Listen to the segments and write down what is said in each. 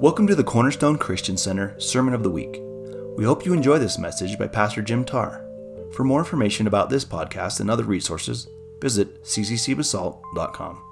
Welcome to the Cornerstone Christian Center Sermon of the Week. We hope you enjoy this message by Pastor Jim Tarr. For more information about this podcast and other resources, visit cccbasalt.com.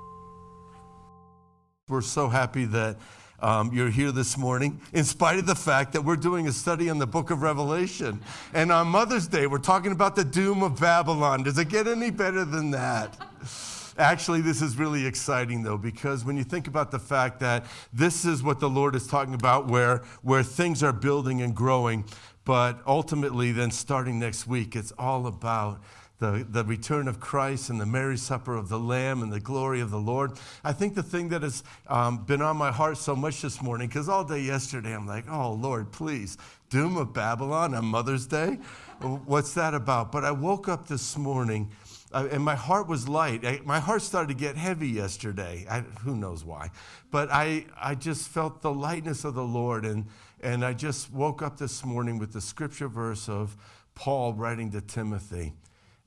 We're so happy that um, you're here this morning, in spite of the fact that we're doing a study on the book of Revelation. And on Mother's Day, we're talking about the doom of Babylon. Does it get any better than that? Actually, this is really exciting though, because when you think about the fact that this is what the Lord is talking about, where, where things are building and growing, but ultimately, then starting next week, it's all about the, the return of Christ and the marriage supper of the Lamb and the glory of the Lord. I think the thing that has um, been on my heart so much this morning, because all day yesterday I'm like, oh Lord, please, doom of Babylon on Mother's Day? What's that about? But I woke up this morning uh, and my heart was light. I, my heart started to get heavy yesterday. I, who knows why? But I, I just felt the lightness of the Lord. And, and I just woke up this morning with the scripture verse of Paul writing to Timothy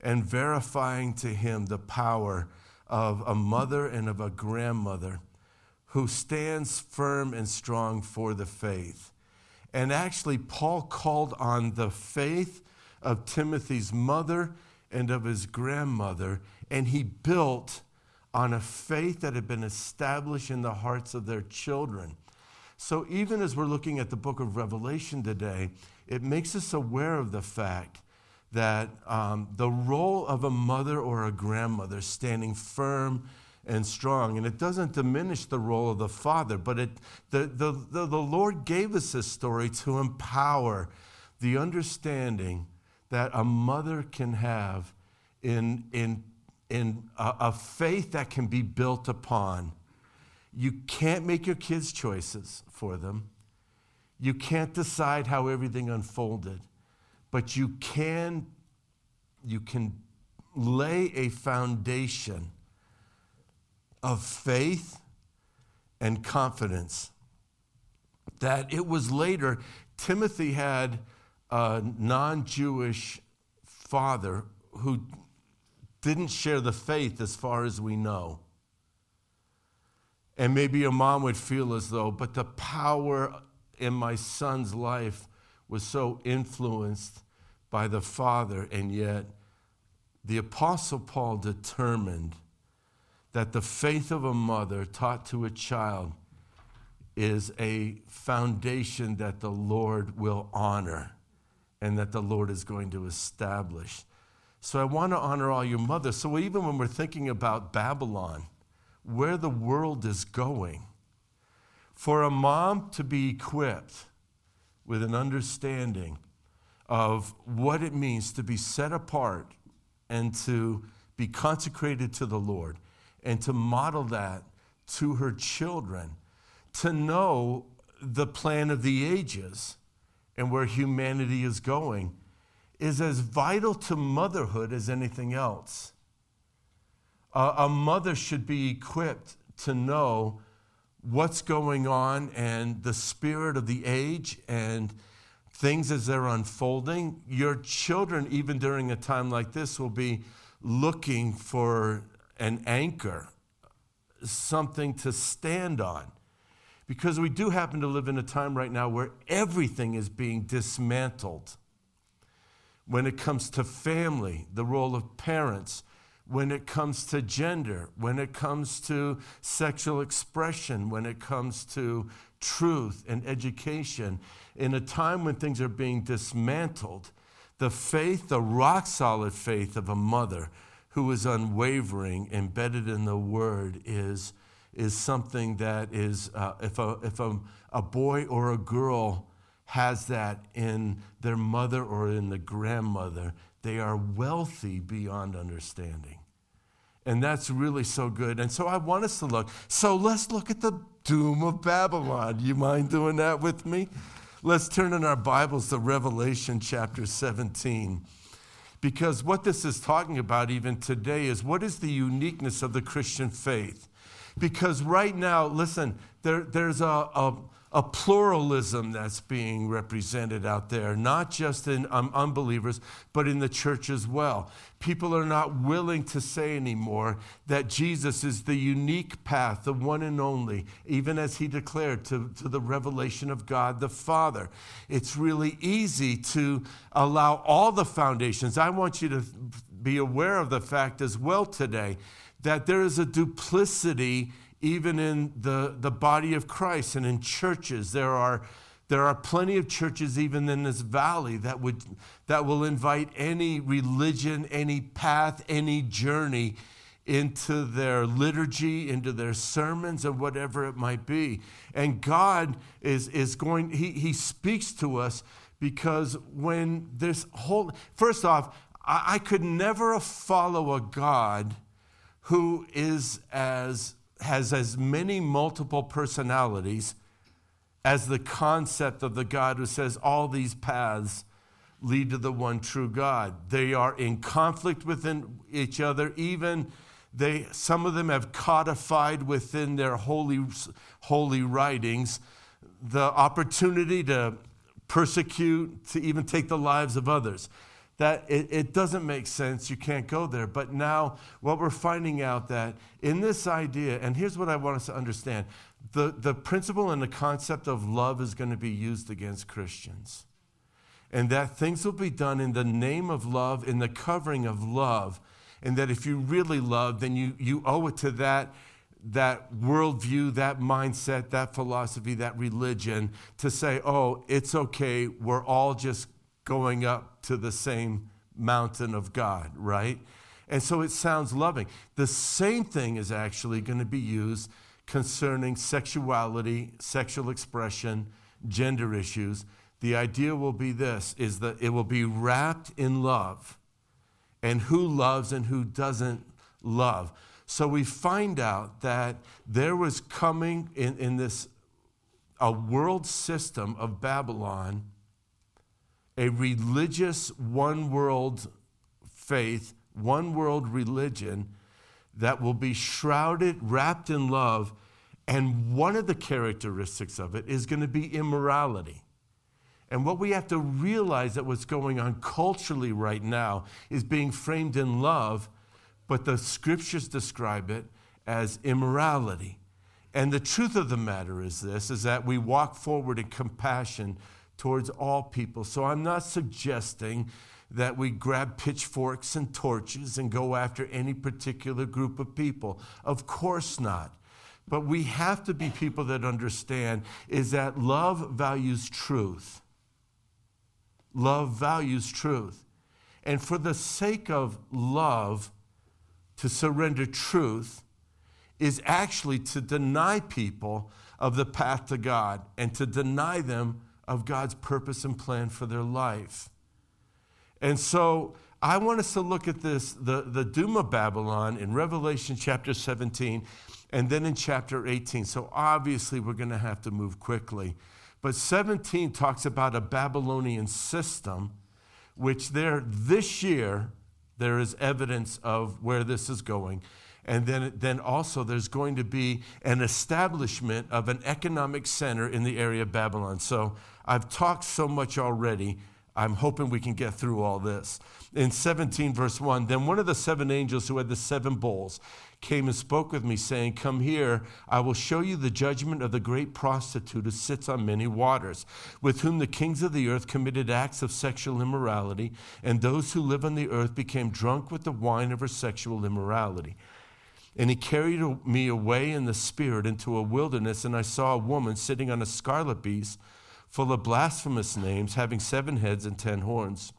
and verifying to him the power of a mother and of a grandmother who stands firm and strong for the faith. And actually, Paul called on the faith of Timothy's mother and of his grandmother, and he built on a faith that had been established in the hearts of their children. So, even as we're looking at the book of Revelation today, it makes us aware of the fact that um, the role of a mother or a grandmother standing firm and strong, and it doesn't diminish the role of the father, but it, the, the, the, the Lord gave us this story to empower the understanding that a mother can have in, in, in a, a faith that can be built upon. You can't make your kids' choices for them. You can't decide how everything unfolded, but you can, you can lay a foundation of faith and confidence that it was later Timothy had a non Jewish father who didn't share the faith as far as we know. And maybe a mom would feel as though, but the power in my son's life was so influenced by the father, and yet the Apostle Paul determined that the faith of a mother taught to a child is a foundation that the Lord will honor and that the Lord is going to establish. So I want to honor all your mothers. So even when we're thinking about Babylon, where the world is going, for a mom to be equipped with an understanding of what it means to be set apart and to be consecrated to the Lord and to model that to her children, to know the plan of the ages and where humanity is going is as vital to motherhood as anything else. Uh, a mother should be equipped to know what's going on and the spirit of the age and things as they're unfolding. Your children, even during a time like this, will be looking for an anchor, something to stand on. Because we do happen to live in a time right now where everything is being dismantled. When it comes to family, the role of parents, when it comes to gender, when it comes to sexual expression, when it comes to truth and education, in a time when things are being dismantled, the faith, the rock solid faith of a mother who is unwavering, embedded in the word, is is something that is, uh, if, a, if a, a boy or a girl has that in their mother or in the grandmother, they are wealthy beyond understanding. And that's really so good. And so I want us to look. So let's look at the doom of Babylon. You mind doing that with me? Let's turn in our Bibles to Revelation chapter 17. Because what this is talking about even today is what is the uniqueness of the Christian faith? Because right now, listen, there, there's a, a, a pluralism that's being represented out there, not just in um, unbelievers, but in the church as well. People are not willing to say anymore that Jesus is the unique path, the one and only, even as he declared to, to the revelation of God the Father. It's really easy to allow all the foundations. I want you to be aware of the fact as well today that there is a duplicity even in the, the body of Christ and in churches. There are, there are plenty of churches, even in this valley, that, would, that will invite any religion, any path, any journey into their liturgy, into their sermons, and whatever it might be. And God is, is going, he, he speaks to us because when this whole, first off, I, I could never follow a God who is as has as many multiple personalities as the concept of the God who says all these paths lead to the one true God. They are in conflict within each other, even they some of them have codified within their holy holy writings the opportunity to persecute, to even take the lives of others that it, it, doesn't make sense you can't go there. But now what we're finding out that in this idea and here's what i want us to understand the, the principle and the concept of love is going to be used against christians. And that things will be done in the name of love in the covering of love. And that if you really love then you, you owe it to that that worldview, that mindset, that philosophy, that religion to say, oh, it's okay, we're all just going up to the same mountain of God, right? And so it sounds loving. The same thing is actually going to be used concerning sexuality, sexual expression, gender issues. The idea will be this is that it will be wrapped in love and who loves and who doesn't love. So we find out that there was coming in, in this a world system of Babylon a religious one world faith, one world religion that will be shrouded, wrapped in love. And one of the characteristics of it is going to be immorality. And what we have to realize that what's going on culturally right now is being framed in love, but the scriptures describe it as immorality. And the truth of the matter is this is that we walk forward in compassion towards all people. So I'm not suggesting that we grab pitchforks and torches and go after any particular group of people. Of course not. But we have to be people that understand is that love values truth. Love values truth. And for the sake of love, to surrender truth is actually to deny people of the path to God and to deny them of God's purpose and plan for their life. And so I want us to look at this, the, the doom of Babylon in Revelation chapter 17 and then in chapter 18. So obviously we're going to have to move quickly. But 17 talks about a Babylonian system, which there this year there is evidence of where this is going. And then, then also, there's going to be an establishment of an economic center in the area of Babylon. So I've talked so much already. I'm hoping we can get through all this. In 17, verse 1, then one of the seven angels who had the seven bowls came and spoke with me, saying, Come here, I will show you the judgment of the great prostitute who sits on many waters, with whom the kings of the earth committed acts of sexual immorality, and those who live on the earth became drunk with the wine of her sexual immorality. And he carried me away in the spirit into a wilderness, and I saw a woman sitting on a scarlet beast full of blasphemous names, having seven heads and ten horns.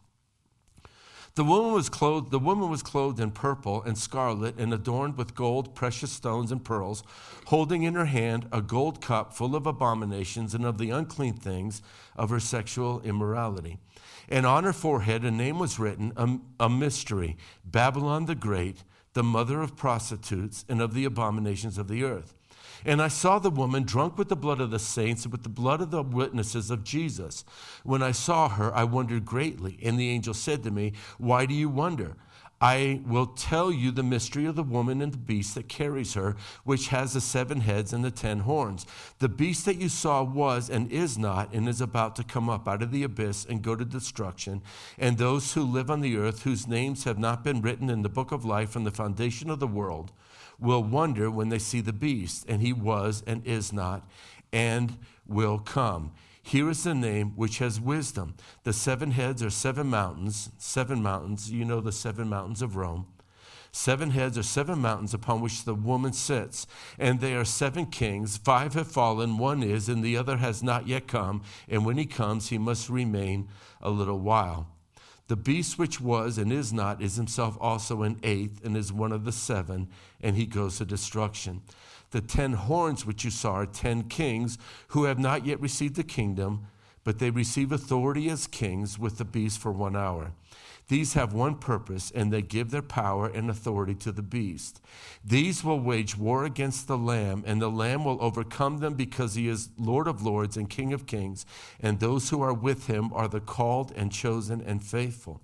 The woman was clothed, the woman was clothed in purple and scarlet and adorned with gold, precious stones, and pearls, holding in her hand a gold cup full of abominations and of the unclean things of her sexual immorality. And on her forehead a name was written, a, a mystery Babylon the Great the mother of prostitutes and of the abominations of the earth. And I saw the woman drunk with the blood of the saints and with the blood of the witnesses of Jesus. When I saw her, I wondered greatly. And the angel said to me, Why do you wonder? I will tell you the mystery of the woman and the beast that carries her, which has the seven heads and the ten horns. The beast that you saw was and is not, and is about to come up out of the abyss and go to destruction. And those who live on the earth, whose names have not been written in the book of life from the foundation of the world, will wonder when they see the beast, and he was and is not, and will come. Here is the name which has wisdom. The seven heads are seven mountains, seven mountains, you know the seven mountains of Rome. Seven heads are seven mountains upon which the woman sits, and they are seven kings. Five have fallen, one is, and the other has not yet come. And when he comes, he must remain a little while. The beast which was and is not is himself also an eighth, and is one of the seven, and he goes to destruction. The ten horns which you saw are ten kings who have not yet received the kingdom, but they receive authority as kings with the beast for one hour. These have one purpose, and they give their power and authority to the beast. These will wage war against the Lamb, and the Lamb will overcome them because he is Lord of lords and King of kings, and those who are with him are the called and chosen and faithful.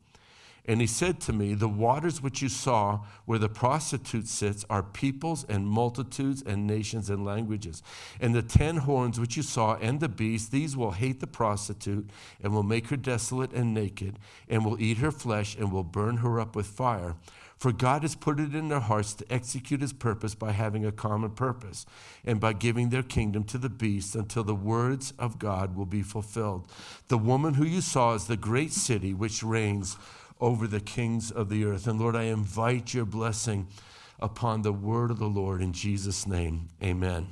And he said to me, The waters which you saw where the prostitute sits are peoples and multitudes and nations and languages. And the ten horns which you saw and the beast, these will hate the prostitute and will make her desolate and naked, and will eat her flesh and will burn her up with fire. For God has put it in their hearts to execute his purpose by having a common purpose, and by giving their kingdom to the beast until the words of God will be fulfilled. The woman who you saw is the great city which reigns over the kings of the earth. And Lord, I invite your blessing upon the word of the Lord in Jesus' name. Amen.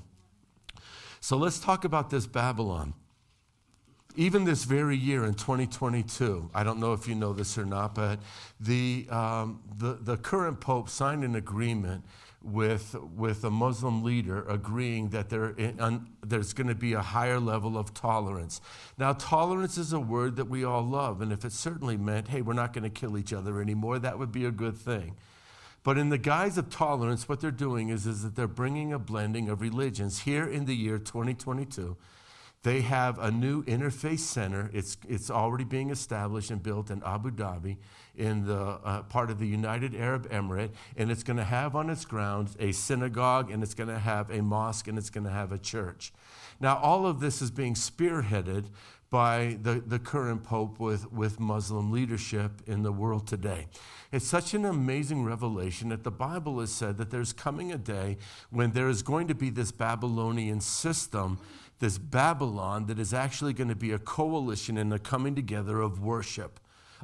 So let's talk about this Babylon. Even this very year in 2022, I don't know if you know this or not, but the, um, the, the current Pope signed an agreement with, with a Muslim leader agreeing that there, there's going to be a higher level of tolerance. Now, tolerance is a word that we all love, and if it certainly meant, hey, we're not going to kill each other anymore, that would be a good thing. But in the guise of tolerance, what they're doing is, is that they're bringing a blending of religions. Here in the year 2022, they have a new interfaith center. It's, it's already being established and built in Abu Dhabi in the uh, part of the United Arab Emirate, and it's going to have on its grounds a synagogue, and it's going to have a mosque, and it's going to have a church. Now, all of this is being spearheaded by the, the current pope with, with Muslim leadership in the world today. It's such an amazing revelation that the Bible has said that there's coming a day when there is going to be this Babylonian system, this Babylon, that is actually going to be a coalition and a coming together of worship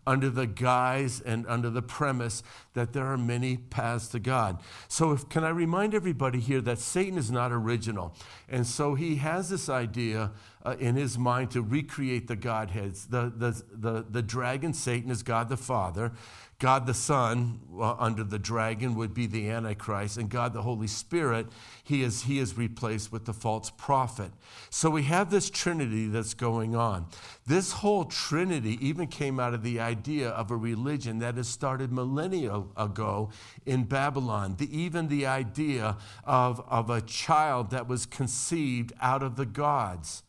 under the guise and under the premise that there are many paths to God. So, if, can I remind everybody here that Satan is not original? And so he has this idea uh, in his mind to recreate the Godheads. The, the, the, the dragon, Satan, is God the Father. God the Son, uh, under the dragon, would be the Antichrist, and God the Holy Spirit, he is, he is replaced with the false prophet. So we have this Trinity that's going on. This whole Trinity even came out of the idea of a religion that has started millennia ago in Babylon. The, even the idea of, of a child that was conceived out of the gods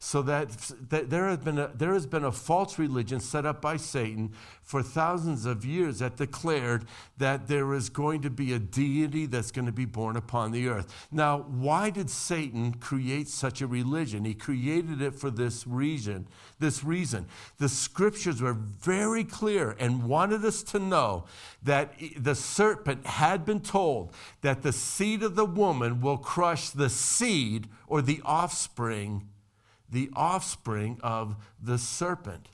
so that, that there, has been a, there has been a false religion set up by Satan for thousands of years that declared that there is going to be a deity that's going to be born upon the earth. Now, why did Satan create such a religion? He created it for this reason. This reason. The scriptures were very clear and wanted us to know that the serpent had been told that the seed of the woman will crush the seed or the offspring the offspring of the serpent.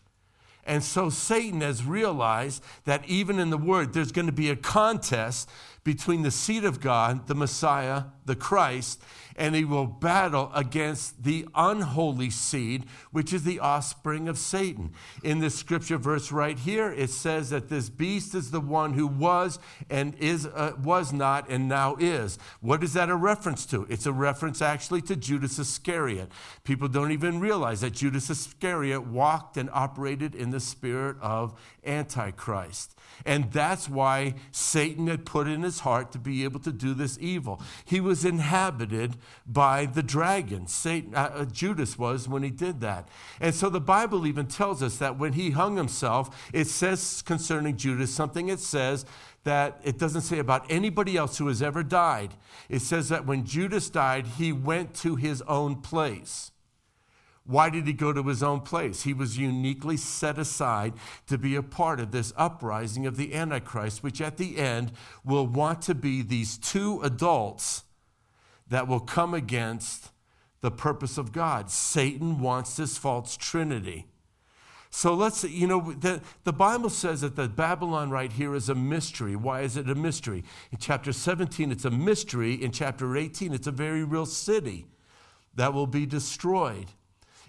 And so Satan has realized that even in the word, there's going to be a contest between the seed of God, the Messiah, the Christ, and he will battle against the unholy seed, which is the offspring of Satan. In this scripture verse right here, it says that this beast is the one who was and is uh, was not and now is. What is that a reference to? It's a reference actually to Judas Iscariot. People don't even realize that Judas Iscariot walked and operated in the spirit of Antichrist. And that's why Satan had put in his heart to be able to do this evil. He was inhabited by the dragon. Satan, uh, uh, Judas was when he did that. And so the Bible even tells us that when he hung himself, it says concerning Judas something it says that it doesn't say about anybody else who has ever died. It says that when Judas died, he went to his own place. Why did he go to his own place? He was uniquely set aside to be a part of this uprising of the Antichrist, which at the end will want to be these two adults that will come against the purpose of God. Satan wants this false trinity. So let's, you know, the, the Bible says that the Babylon right here is a mystery. Why is it a mystery? In chapter 17, it's a mystery. In chapter 18, it's a very real city that will be destroyed.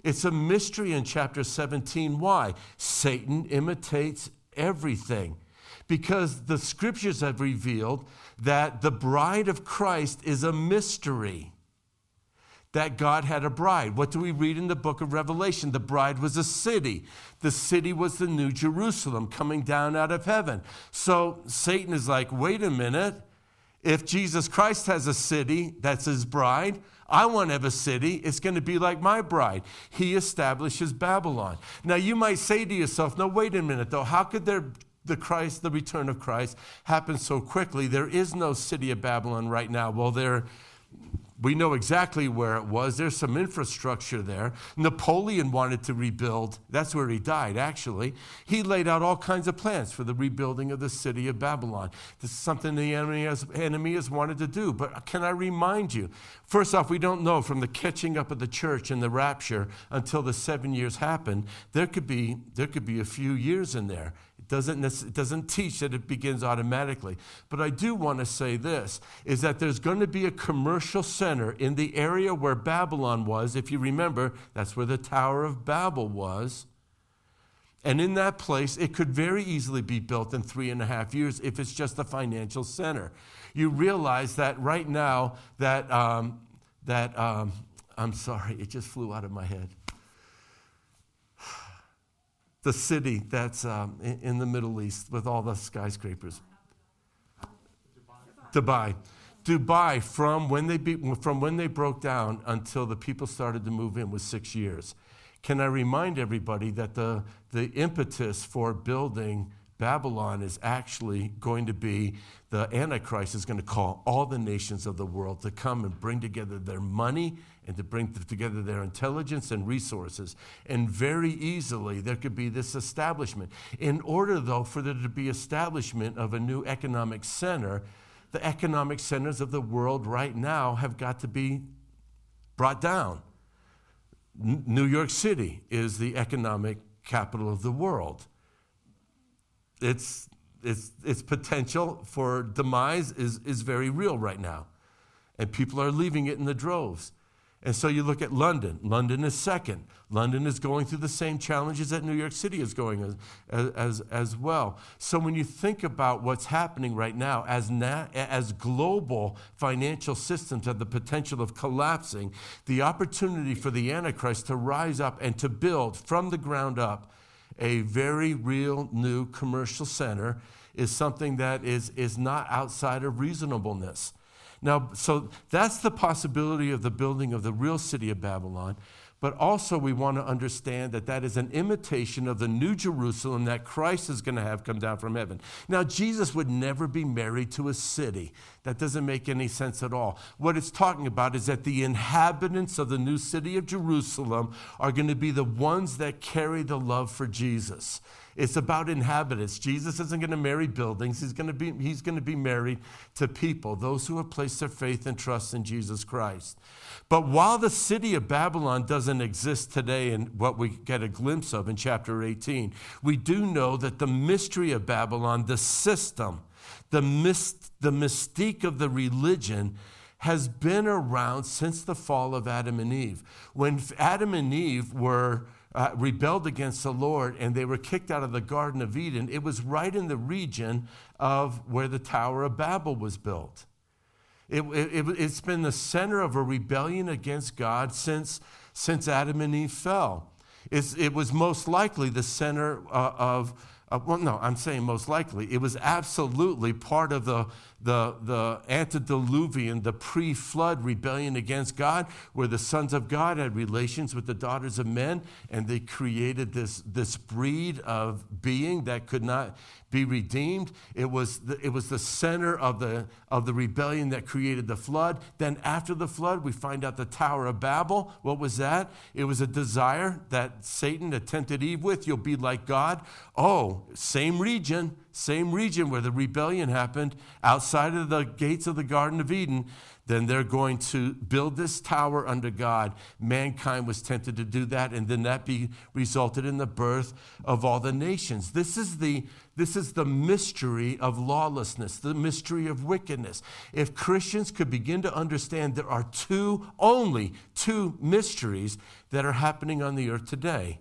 It's a mystery in chapter 17. Why? Satan imitates everything because the scriptures have revealed that the bride of Christ is a mystery that God had a bride. What do we read in the book of Revelation? The bride was a city. The city was the New Jerusalem coming down out of heaven. So Satan is like, wait a minute. If Jesus Christ has a city that's his bride, I want to have a city. It's going to be like my bride. He establishes Babylon. Now you might say to yourself, no, wait a minute though. How could there the Christ, the return of Christ happen so quickly? There is no city of Babylon right now. Well, there we know exactly where it was. There's some infrastructure there. Napoleon wanted to rebuild. That's where he died, actually. He laid out all kinds of plans for the rebuilding of the city of Babylon. This is something the enemy has, enemy has wanted to do. But can I remind you? First off, we don't know from the catching up of the church and the rapture until the seven years happened. There could be, there could be a few years in there. Doesn't, doesn't teach that it begins automatically. But I do want to say this is that there's going to be a commercial center in the area where Babylon was. If you remember, that's where the Tower of Babel was. And in that place, it could very easily be built in three and a half years if it's just a financial center. You realize that right now, that, um, that um, I'm sorry, it just flew out of my head the city that's um, in the Middle East with all the skyscrapers. Dubai. Dubai, from when, they be, from when they broke down until the people started to move in, was six years. Can I remind everybody that the, the impetus for building Babylon is actually going to be the Antichrist is going to call all the nations of the world to come and bring together their money and to bring together their intelligence and resources. And very easily, there could be this establishment. In order, though, for there to be establishment of a new economic center, the economic centers of the world right now have got to be brought down. New York City is the economic capital of the world. Its, its, its potential for demise is, is very real right now. And people are leaving it in the droves. And so you look at London. London is second. London is going through the same challenges that New York City is going as, as, as well. So when you think about what's happening right now, as, na- as global financial systems have the potential of collapsing, the opportunity for the Antichrist to rise up and to build from the ground up a very real new commercial center is something that is, is not outside of reasonableness. Now, so that's the possibility of the building of the real city of Babylon. But also, we want to understand that that is an imitation of the new Jerusalem that Christ is going to have come down from heaven. Now, Jesus would never be married to a city. That doesn't make any sense at all. What it's talking about is that the inhabitants of the new city of Jerusalem are going to be the ones that carry the love for Jesus. It's about inhabitants. Jesus isn't going to marry buildings. He's going to be, he's going to be married to people, those who have placed their faith and trust in Jesus Christ. But while the city of Babylon doesn't exist today and what we get a glimpse of in chapter 18, we do know that the mystery of Babylon, the system, the, myst, the mystique of the religion, has been around since the fall of Adam and Eve. When Adam and Eve were uh, rebelled against the Lord and they were kicked out of the Garden of Eden, it was right in the region of where the Tower of Babel was built. It, it, has been the center of a rebellion against God since, since Adam and Eve fell. It's, it was most likely the center uh, of, uh, well, no, I'm saying most likely. It was absolutely part of the, the, the antediluvian, the pre flood rebellion against God, where the sons of God had relations with the daughters of men, and they created this, this breed of being that could not be redeemed. It was the, it was the center of the, of the rebellion that created the flood. Then, after the flood, we find out the Tower of Babel. What was that? It was a desire that Satan attempted Eve with. You'll be like God. Oh, same region, same region where the rebellion happened outside of the gates of the Garden of Eden then they're going to build this tower under God. Mankind was tempted to do that, and then that be resulted in the birth of all the nations. This is the this is the mystery of lawlessness, the mystery of wickedness. If Christians could begin to understand there are two, only two mysteries that are happening on the earth today.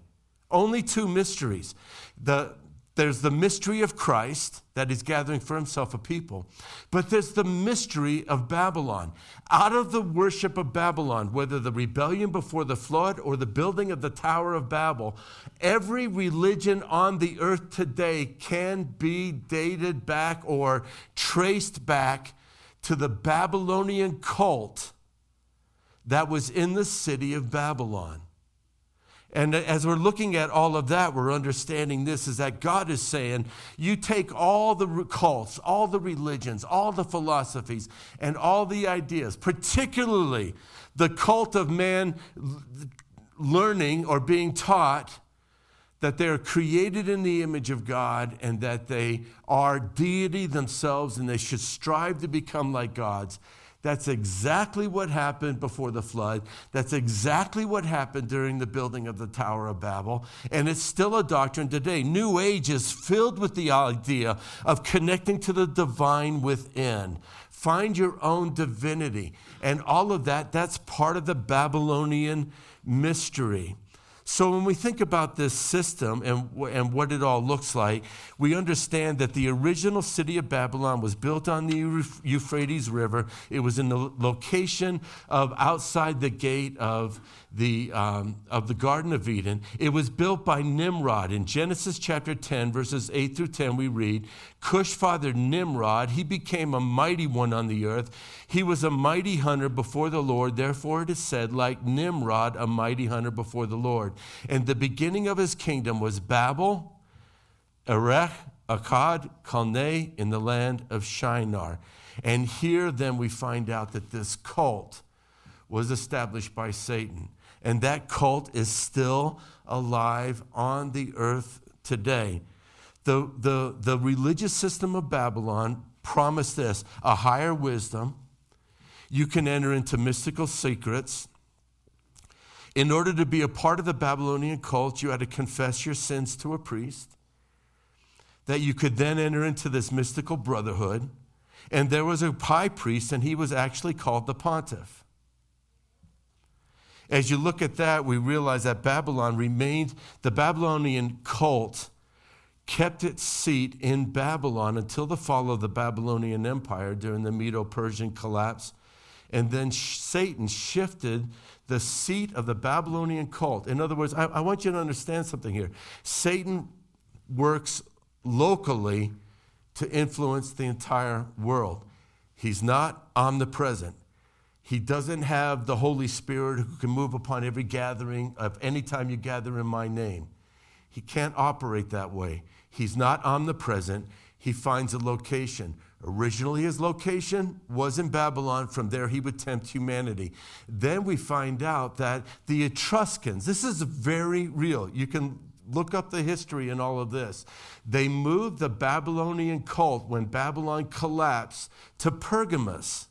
Only two mysteries. The, there's the mystery of Christ that he's gathering for himself a people, but there's the mystery of Babylon. Out of the worship of Babylon, whether the rebellion before the flood or the building of the Tower of Babel, every religion on the earth today can be dated back or traced back to the Babylonian cult that was in the city of Babylon. And as we're looking at all of that, we're understanding this is that God is saying, you take all the cults, all the religions, all the philosophies, and all the ideas, particularly the cult of man learning or being taught that they're created in the image of God and that they are deity themselves and they should strive to become like gods. That's exactly what happened before the flood. That's exactly what happened during the building of the Tower of Babel. And it's still a doctrine today. New Age is filled with the idea of connecting to the divine within. Find your own divinity. And all of that, that's part of the Babylonian mystery. So, when we think about this system and, and what it all looks like, we understand that the original city of Babylon was built on the Euphrates River. It was in the location of outside the gate of the, um, of the Garden of Eden. It was built by Nimrod. In Genesis chapter 10, verses 8 through 10, we read Cush fathered Nimrod. He became a mighty one on the earth. He was a mighty hunter before the Lord. Therefore, it is said, like Nimrod, a mighty hunter before the Lord. And the beginning of his kingdom was Babel, Erech, Akkad, Calneh in the land of Shinar. And here then we find out that this cult was established by Satan. And that cult is still alive on the earth today. The, the, the religious system of Babylon promised this a higher wisdom. You can enter into mystical secrets. In order to be a part of the Babylonian cult, you had to confess your sins to a priest. That you could then enter into this mystical brotherhood. And there was a high priest, and he was actually called the pontiff. As you look at that, we realize that Babylon remained, the Babylonian cult kept its seat in Babylon until the fall of the Babylonian Empire during the Medo Persian collapse. And then Satan shifted the seat of the Babylonian cult. In other words, I, I want you to understand something here. Satan works locally to influence the entire world, he's not omnipresent. He doesn't have the Holy Spirit who can move upon every gathering of any time you gather in my name. He can't operate that way. He's not omnipresent. He finds a location. Originally, his location was in Babylon. From there, he would tempt humanity. Then we find out that the Etruscans, this is very real. You can look up the history in all of this. They moved the Babylonian cult when Babylon collapsed to Pergamus.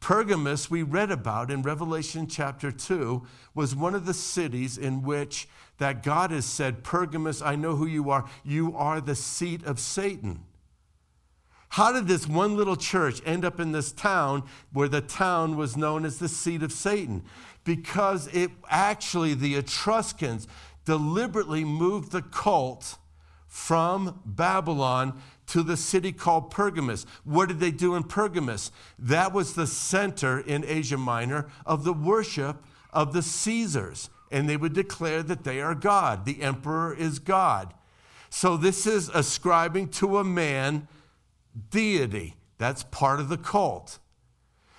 Pergamus, we read about in Revelation chapter 2, was one of the cities in which that God has said, Pergamus, I know who you are. You are the seat of Satan. How did this one little church end up in this town where the town was known as the seat of Satan? Because it actually, the Etruscans deliberately moved the cult from Babylon to the city called Pergamus. What did they do in Pergamus? That was the center in Asia Minor of the worship of the Caesars. And they would declare that they are God. The emperor is God. So this is ascribing to a man deity. That's part of the cult.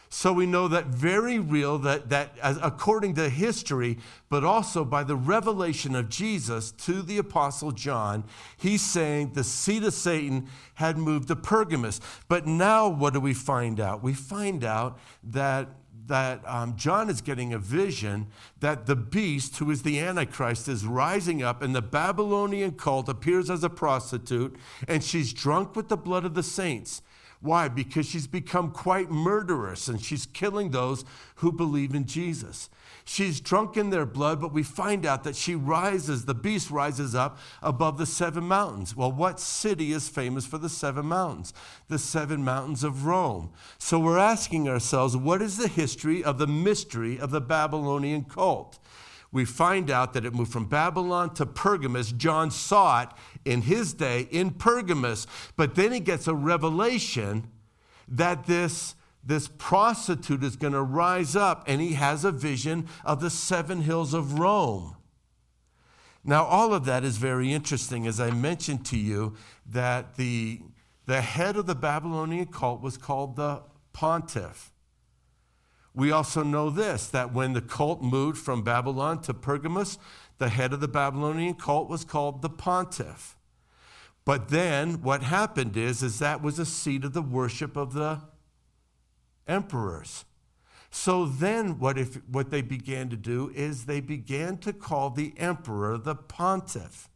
So we know that very real, that, that according to history, but also by the revelation of Jesus to the Apostle John, he's saying the seat of Satan had moved to Pergamus. But now what do we find out? We find out that that um, John is getting a vision that the beast, who is the Antichrist, is rising up, and the Babylonian cult appears as a prostitute, and she's drunk with the blood of the saints. Why? Because she's become quite murderous and she's killing those who believe in Jesus. She's drunk in their blood, but we find out that she rises, the beast rises up above the seven mountains. Well, what city is famous for the seven mountains? The seven mountains of Rome. So we're asking ourselves, what is the history of the mystery of the Babylonian cult? we find out that it moved from Babylon to Pergamus. John saw it in his day in Pergamus, but then he gets a revelation that this, this prostitute is going to rise up, and he has a vision of the seven hills of Rome. Now, all of that is very interesting. As I mentioned to you, that the, the head of the Babylonian cult was called the pontiff. We also know this that when the cult moved from Babylon to Pergamus, the head of the Babylonian cult was called the pontiff. But then what happened is, is that was a seat of the worship of the emperors. So then what, if, what they began to do is they began to call the emperor the pontiff.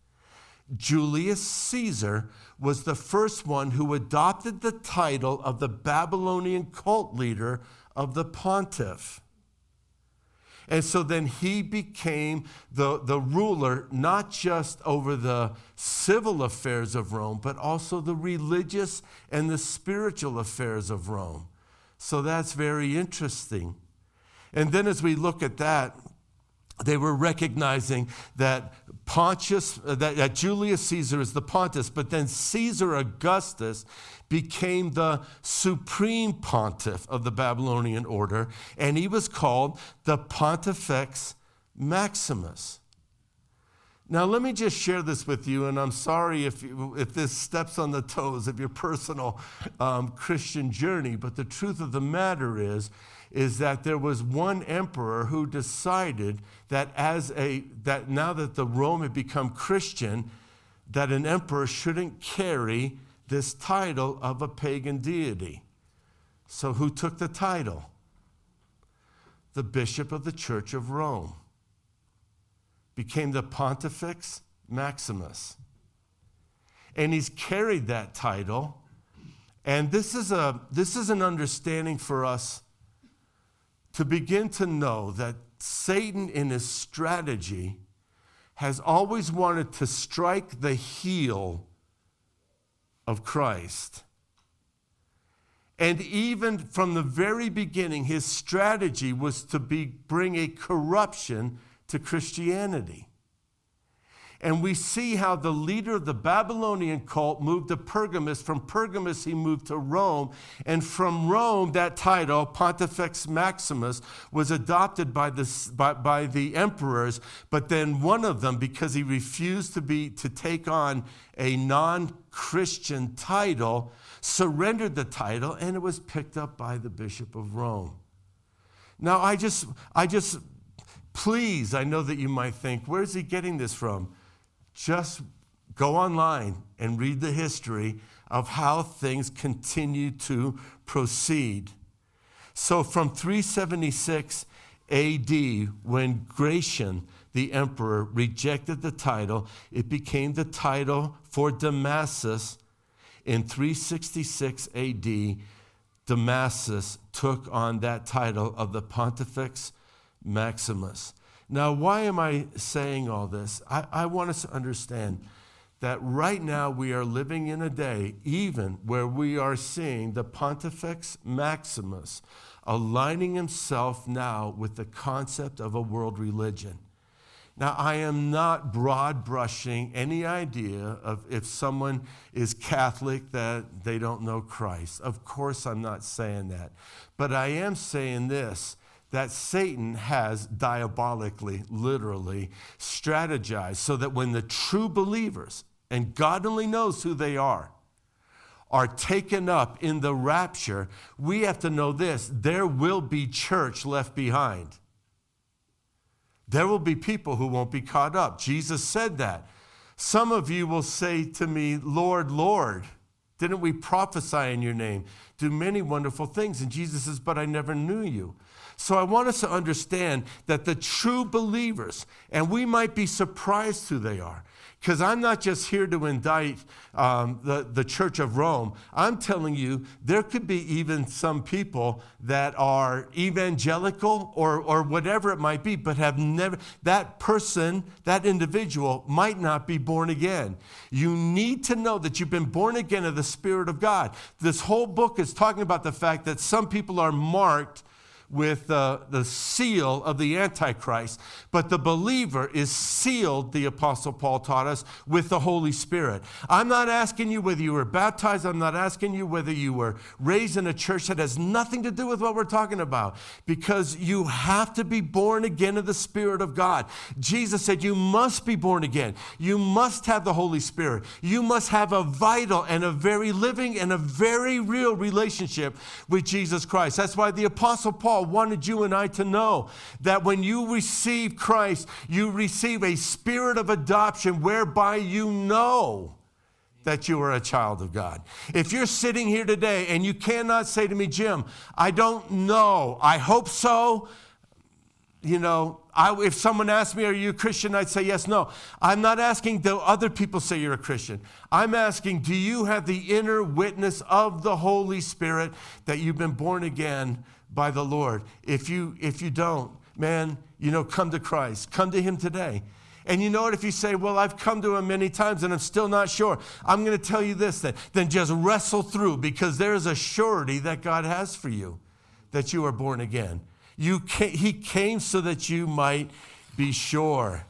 Julius Caesar was the first one who adopted the title of the Babylonian cult leader of the pontiff. And so then he became the, the ruler, not just over the civil affairs of Rome, but also the religious and the spiritual affairs of Rome. So that's very interesting. And then as we look at that, they were recognizing that Pontius, uh, that, that, Julius Caesar is the Pontiff, but then Caesar Augustus became the supreme pontiff of the Babylonian order, and he was called the Pontifex Maximus. Now, let me just share this with you, and I'm sorry if, you, if this steps on the toes of your personal um, Christian journey, but the truth of the matter is, is that there was one emperor who decided that as a that now that the Rome had become Christian, that an emperor shouldn't carry this title of a pagan deity. So who took the title? The bishop of the Church of Rome became the Pontifex Maximus. And he's carried that title. And this is, a, this is an understanding for us to begin to know that Satan, in his strategy, has always wanted to strike the heel of Christ. And even from the very beginning, his strategy was to be, bring a corruption to Christianity. And we see how the leader of the Babylonian cult moved to Pergamus. From Pergamus, he moved to Rome. And from Rome, that title, Pontifex Maximus, was adopted by the, by, by the emperors. But then one of them, because he refused to, be, to take on a non Christian title, surrendered the title, and it was picked up by the Bishop of Rome. Now, I just, I just Please, I know that you might think, where's he getting this from? Just go online and read the history of how things continue to proceed. So, from 376 AD, when Gratian, the emperor, rejected the title, it became the title for Damasus. In 366 AD, Damasus took on that title of the Pontifex Maximus. Now, why am I saying all this? I, I, want us to understand that right now we are living in a day, even where we are seeing the Pontifex Maximus aligning himself now with the concept of a world religion. Now, I am not broad brushing any idea of if someone is Catholic that they don't know Christ. Of course, I'm not saying that. But I am saying this that Satan has diabolically, literally strategized so that when the true believers, and God only knows who they are, are taken up in the rapture, we have to know this there will be church left behind. There will be people who won't be caught up. Jesus said that. Some of you will say to me, Lord, Lord, didn't we prophesy in your name? Do many wonderful things. And Jesus says, But I never knew you. So I want us to understand that the true believers, and we might be surprised who they are, because I'm not just here to indict um, the, the Church of Rome. I'm telling you, there could be even some people that are evangelical or, or whatever it might be, but have never, that person, that individual might not be born again. You need to know that you've been born again of the Spirit of God. This whole book is talking about the fact that some people are marked with uh, the seal of the Antichrist, but the believer is sealed, the Apostle Paul taught us, with the Holy Spirit. I'm not asking you whether you were baptized, I'm not asking you whether you were raised in a church that has nothing to do with what we're talking about, because you have to be born again of the Spirit of God. Jesus said, You must be born again. You must have the Holy Spirit. You must have a vital and a very living and a very real relationship with Jesus Christ. That's why the Apostle Paul Paul wanted you and I to know that when you receive Christ, you receive a spirit of adoption whereby you know that you are a child of God. If you're sitting here today and you cannot say to me, Jim, I don't know, I hope so. You know, I, if someone asked me, Are you a Christian? I'd say yes, no. I'm not asking do other people say you're a Christian. I'm asking, Do you have the inner witness of the Holy Spirit that you've been born again by the Lord. If you, if you don't, man, you know, come to Christ. Come to Him today. And you know what? If you say, Well, I've come to Him many times and I'm still not sure, I'm going to tell you this then. Then just wrestle through because there is a surety that God has for you that you are born again. You came, he came so that you might be sure.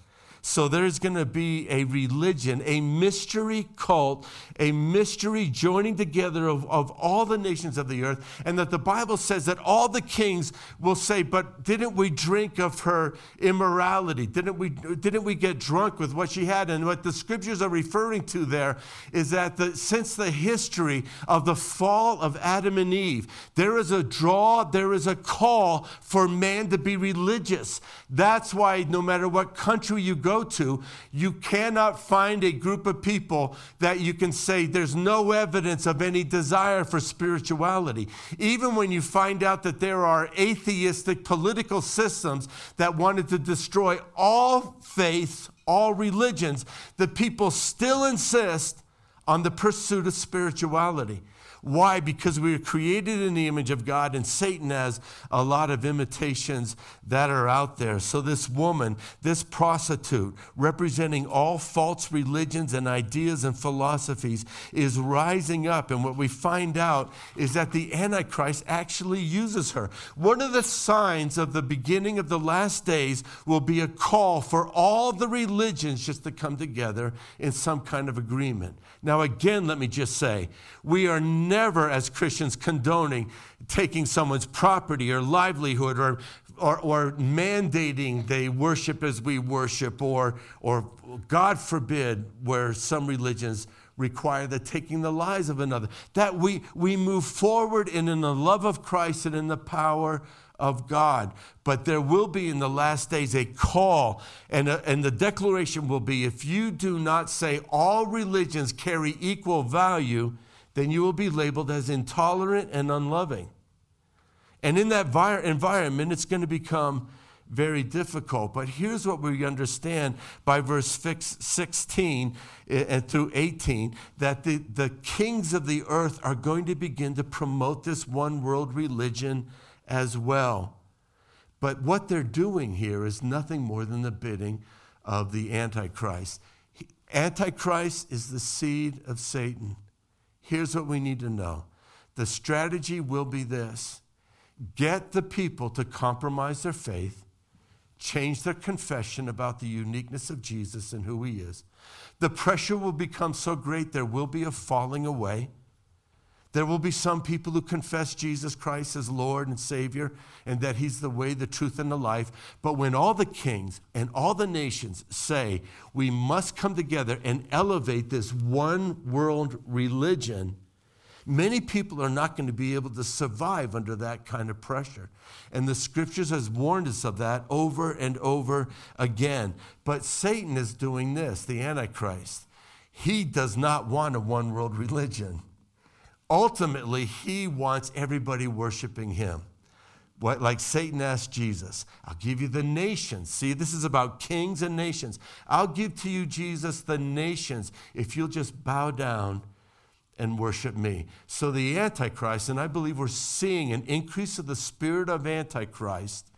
So there's going to be a religion, a mystery cult, a mystery joining together of, of all the nations of the earth. And that the Bible says that all the kings will say, But didn't we drink of her immorality? Didn't we, didn't we get drunk with what she had? And what the scriptures are referring to there is that the, since the history of the fall of Adam and Eve, there is a draw, there is a call for man to be religious. That's why no matter what country you go, to, you cannot find a group of people that you can say there's no evidence of any desire for spirituality. Even when you find out that there are atheistic political systems that wanted to destroy all faiths, all religions, the people still insist on the pursuit of spirituality. Why? Because we were created in the image of God, and Satan has a lot of imitations that are out there. So, this woman, this prostitute, representing all false religions and ideas and philosophies, is rising up. And what we find out is that the Antichrist actually uses her. One of the signs of the beginning of the last days will be a call for all the religions just to come together in some kind of agreement. Now, again, let me just say, we are never, as Christians, condoning taking someone's property or livelihood or, or, or, mandating they worship as we worship, or, or God forbid, where some religions require the taking the lives of another. That we, we move forward in, in the love of Christ and in the power of God. But there will be in the last days a call, and, a, and the declaration will be if you do not say all religions carry equal value, then you will be labeled as intolerant and unloving. And in that vi- environment, it's going to become very difficult. But here's what we understand by verse 16 and through 18 that the, the kings of the earth are going to begin to promote this one world religion as well. But what they're doing here is nothing more than the bidding of the Antichrist. Antichrist is the seed of Satan. Here's what we need to know the strategy will be this get the people to compromise their faith, change their confession about the uniqueness of Jesus and who he is. The pressure will become so great, there will be a falling away. There will be some people who confess Jesus Christ as Lord and Savior and that He's the way, the truth, and the life. But when all the kings and all the nations say we must come together and elevate this one world religion, Many people are not going to be able to survive under that kind of pressure. And the scriptures has warned us of that over and over again. But Satan is doing this, the Antichrist. He does not want a one world religion. Ultimately, he wants everybody worshiping him. What, like Satan asked Jesus, I'll give you the nations. See, this is about kings and nations. I'll give to you, Jesus, the nations if you'll just bow down and worship me. So the Antichrist, and I believe we're seeing an increase of the spirit of Antichrist,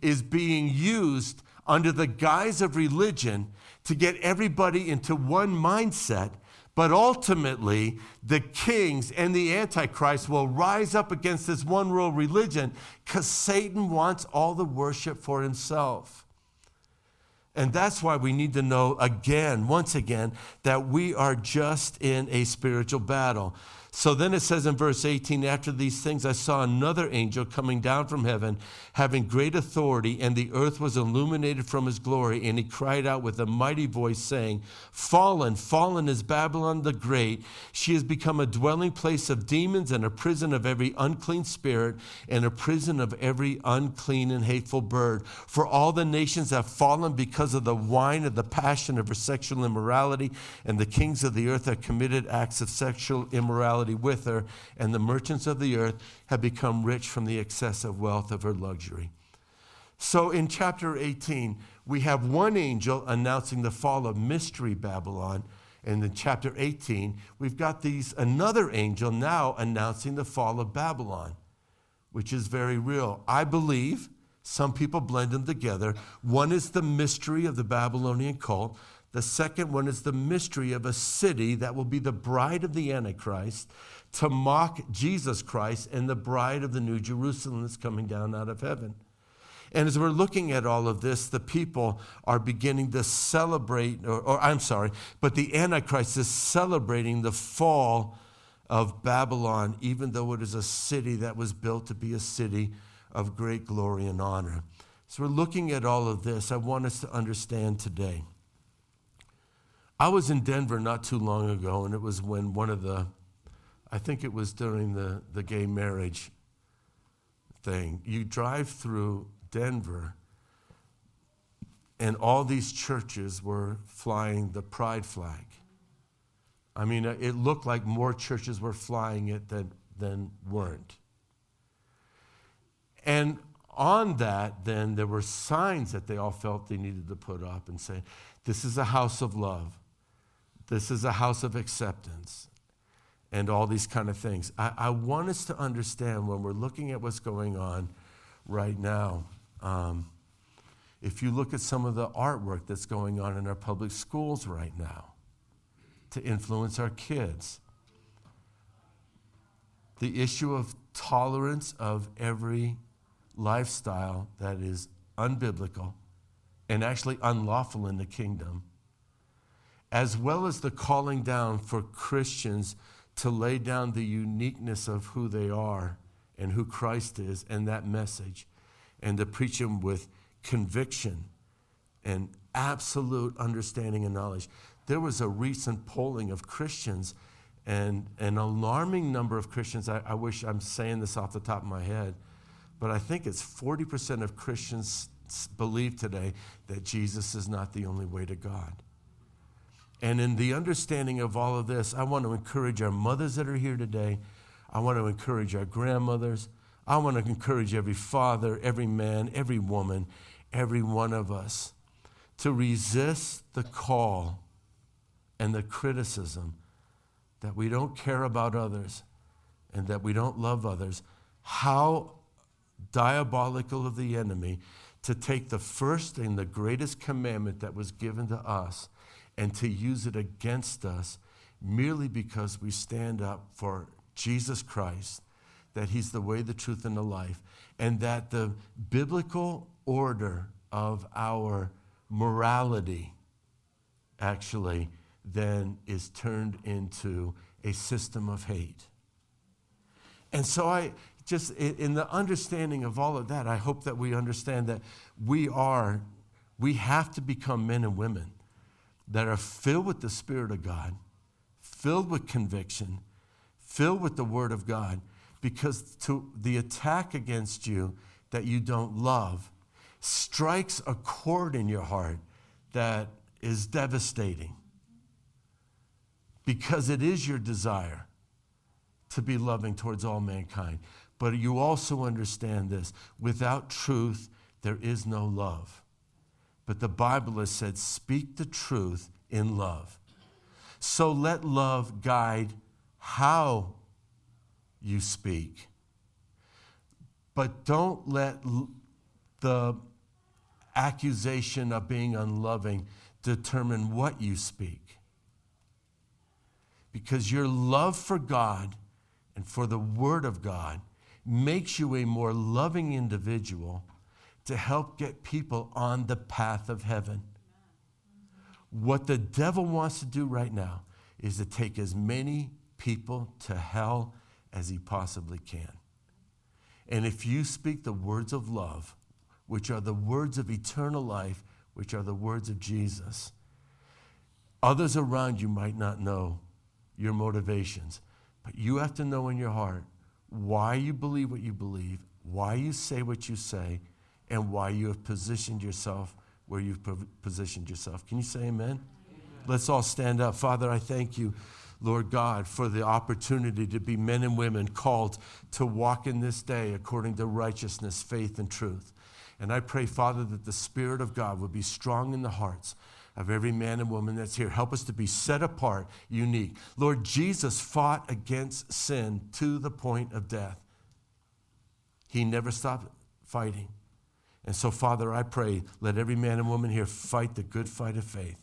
is being used under the guise of religion to get everybody into one mindset. But ultimately, the kings and the Antichrist will rise up against this one world religion because Satan wants all the worship for himself. And that's why we need to know again, once again, that we are just in a spiritual battle. So then it says in verse 18, after these things, I saw another angel coming down from heaven, having great authority, and the earth was illuminated from his glory. And he cried out with a mighty voice, saying, Fallen, fallen is Babylon the Great. She has become a dwelling place of demons and a prison of every unclean spirit and a prison of every unclean and hateful bird. For all the nations have fallen because of the wine of the passion of her sexual immorality, and the kings of the earth have committed acts of sexual immorality with her, and the merchants of the earth have become rich from the excessive wealth of her luxury. So in chapter 18, we have one angel announcing the fall of mystery Babylon. And in chapter 18, we've got these another angel now announcing the fall of Babylon, which is very real. I believe some people blend them together. One is the mystery of the Babylonian cult. The second one is the mystery of a city that will be the bride of the Antichrist to mock Jesus Christ and the bride of the New Jerusalem that's coming down out of heaven. And as we're looking at all of this, the people are beginning to celebrate, or, or, I'm sorry, but the Antichrist is celebrating the fall of Babylon, even though it is a city that was built to be a city of great glory and honor. So we're looking at all of this. I want us to understand today. I was in Denver not too long ago, and it was when one of the, I think it was during the, the gay marriage thing. You drive through Denver, and all these churches were flying the pride flag. I mean, uh, it looked like more churches were flying it than, than weren't. And on that, then, there were signs that they all felt they needed to put up and say, This is a house of love. This is a house of acceptance. And all these kind of things. I, I want us to understand when we're looking at what's going on right now um, if you look at some of the artwork that's going on in our public schools right now to influence our kids, the issue of tolerance of every lifestyle that is unbiblical and actually unlawful in the kingdom, as well as the calling down for Christians to lay down the uniqueness of who they are and who Christ is and that message and to preach them with conviction and absolute understanding and knowledge. There was a recent polling of Christians, and an alarming number of Christians. I, I wish I'm saying this off the top of my head, but I think it's 40% of Christians believe today that Jesus is not the only way to God. And in the understanding of all of this, I want to encourage our mothers that are here today. I want to encourage our grandmothers. I want to encourage every father, every man, every woman, every one of us to resist the call and the criticism that we don't care about others and that we don't love others. How diabolical of the enemy to take the first and the greatest commandment that was given to us and to use it against us merely because we stand up for Jesus Christ that He's the way, the truth, and the life, and that the biblical order of our morality actually then is turned into a system of hate. And so I just, in the understanding of all of that, I hope that we understand that we are, we have to become men and women that are filled with the Spirit of God, filled with conviction, filled with the Word of God, because to the attack against you that you don't love strikes a chord in your heart that is devastating. Because it is your desire to be loving towards all mankind. But you also understand this without truth, there is no love. But the Bible has said, speak the truth in love. So let love guide how you speak. But don't let the accusation of being unloving determine what you speak. Because your love for God and for the Word of God makes you a more loving individual to help get people on the path of heaven. What the devil wants to do right now is to take as many people to hell as he possibly can. And if you speak the words of love, which are the words of eternal life, which are the words of Jesus, others around you might not know your motivations, but you have to know in your heart why you believe what you believe, why you say what you say, and why you have positioned yourself where you've positioned yourself. Can you say amen? amen? Let's all stand up. Father, I thank you. Lord God, for the opportunity to be men and women called to walk in this day according to righteousness, faith, and truth. And I pray, Father, that the Spirit of God would be strong in the hearts of every man and woman that's here. Help us to be set apart, unique. Lord, Jesus fought against sin to the point of death. He never stopped fighting. And so, Father, I pray, let every man and woman here fight the good fight of faith.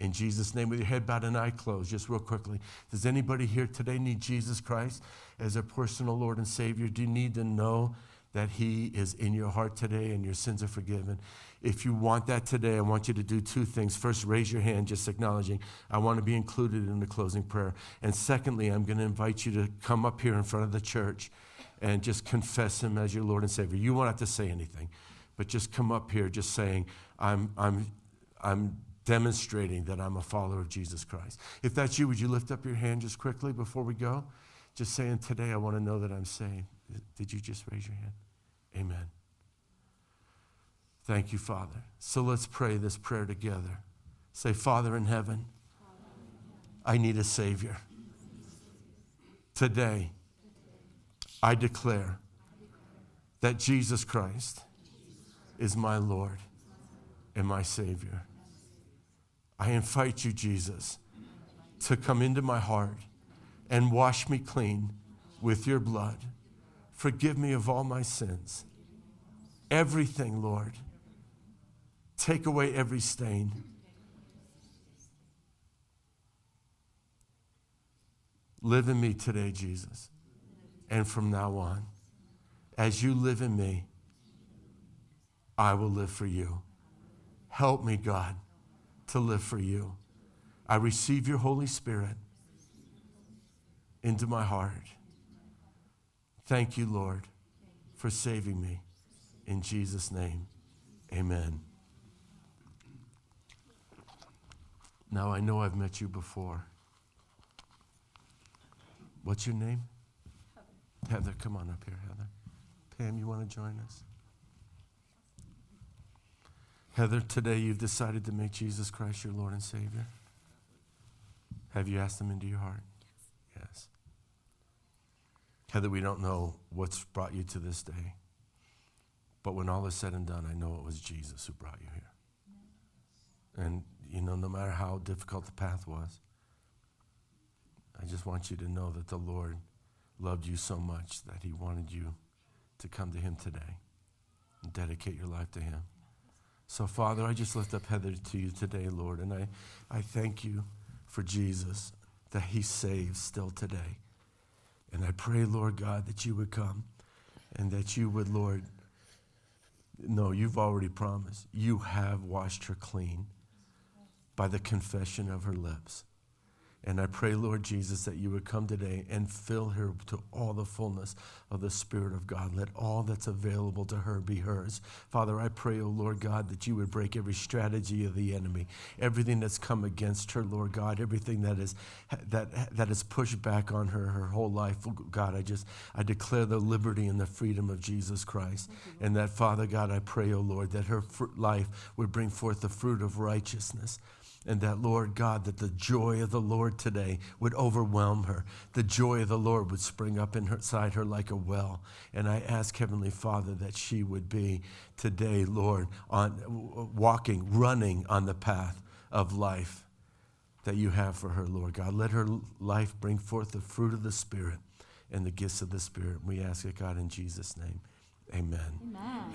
In Jesus' name, with your head bowed and eye closed, just real quickly. Does anybody here today need Jesus Christ as a personal Lord and Savior? Do you need to know that He is in your heart today and your sins are forgiven? If you want that today, I want you to do two things. First, raise your hand, just acknowledging, I want to be included in the closing prayer. And secondly, I'm going to invite you to come up here in front of the church and just confess Him as your Lord and Savior. You won't have to say anything, but just come up here just saying, I'm, I'm, I'm demonstrating that I'm a follower of Jesus Christ. If that's you, would you lift up your hand just quickly before we go? Just saying, today I want to know that I'm saved. Did you just raise your hand? Amen. Thank you, Father. So let's pray this prayer together. Say, Father in heaven, I need a Savior. Today, I declare that Jesus Christ is my Lord and my Savior. I invite you, Jesus, to come into my heart and wash me clean with your blood. Forgive me of all my sins. Everything, Lord. Take away every stain. Live in me today, Jesus. And from now on, as you live in me, I will live for you. Help me, God to live for you. I receive your Holy Spirit into my heart. Thank you, Lord, for saving me. In Jesus' name, amen. Now I know I've met you before. What's your name? Heather. Heather, come on up here, Heather. Pam, you want to join us? Heather, today you've decided to make Jesus Christ your Lord and Savior. Have you asked him into your heart? Yes. yes. Heather, we don't know what's brought you to this day. But when all is said and done, I know it was Jesus who brought you here. And, you know, no matter how difficult the path was, I just want you to know that the Lord loved you so much that he wanted you to come to him today and dedicate your life to him. So, Father, I just lift up Heather to you today, Lord, and I, I thank you for Jesus, that he saves still today. And I pray, Lord God, that you would come and that you would, Lord, no, you've already promised. You have washed her clean by the confession of her lips. And I pray, Lord Jesus, that you would come today and fill her to all the fullness of the Spirit of God. Let all that's available to her be hers. Father, I pray, O oh Lord God, that you would break every strategy of the enemy, everything that's come against her, Lord God, everything that is that that is pushed back on her her whole life. God, I just I declare the liberty and the freedom of Jesus Christ. And that, Father God, I pray, O oh Lord, that her life would bring forth the fruit of righteousness and that, Lord God, that the joy of the Lord today would overwhelm her. The joy of the Lord would spring up inside her like a well. And I ask, Heavenly Father, that she would be today, Lord, on walking, running on the path of life that you have for her, Lord God. Let her life bring forth the fruit of the Spirit and the gifts of the Spirit. We ask it, God, in Jesus' name. Amen.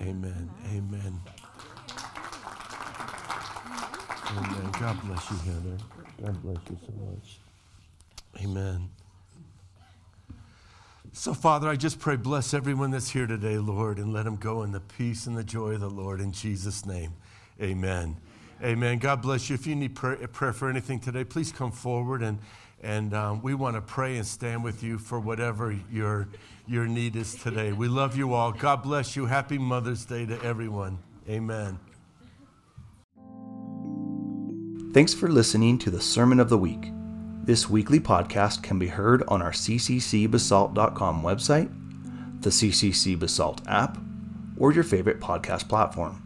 Amen. Amen. Amen. Amen. God bless you, Heather. God bless you so much. Amen. So, Father, I just pray, bless everyone that's here today, Lord, and let them go in the peace and the joy of the Lord in Jesus' name. Amen. Amen. God bless you. If you need prayer, prayer for anything today, please come forward and and um, we want to pray and stand with you for whatever your your need is today. We love you all. God bless you. Happy Mother's Day to everyone. Amen. Thanks for listening to the Sermon of the Week. This weekly podcast can be heard on our cccbasalt.com website, the CCC Basalt app, or your favorite podcast platform.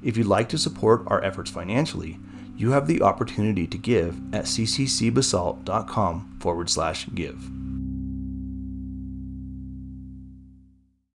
If you'd like to support our efforts financially, you have the opportunity to give at cccbasalt.com forward slash give.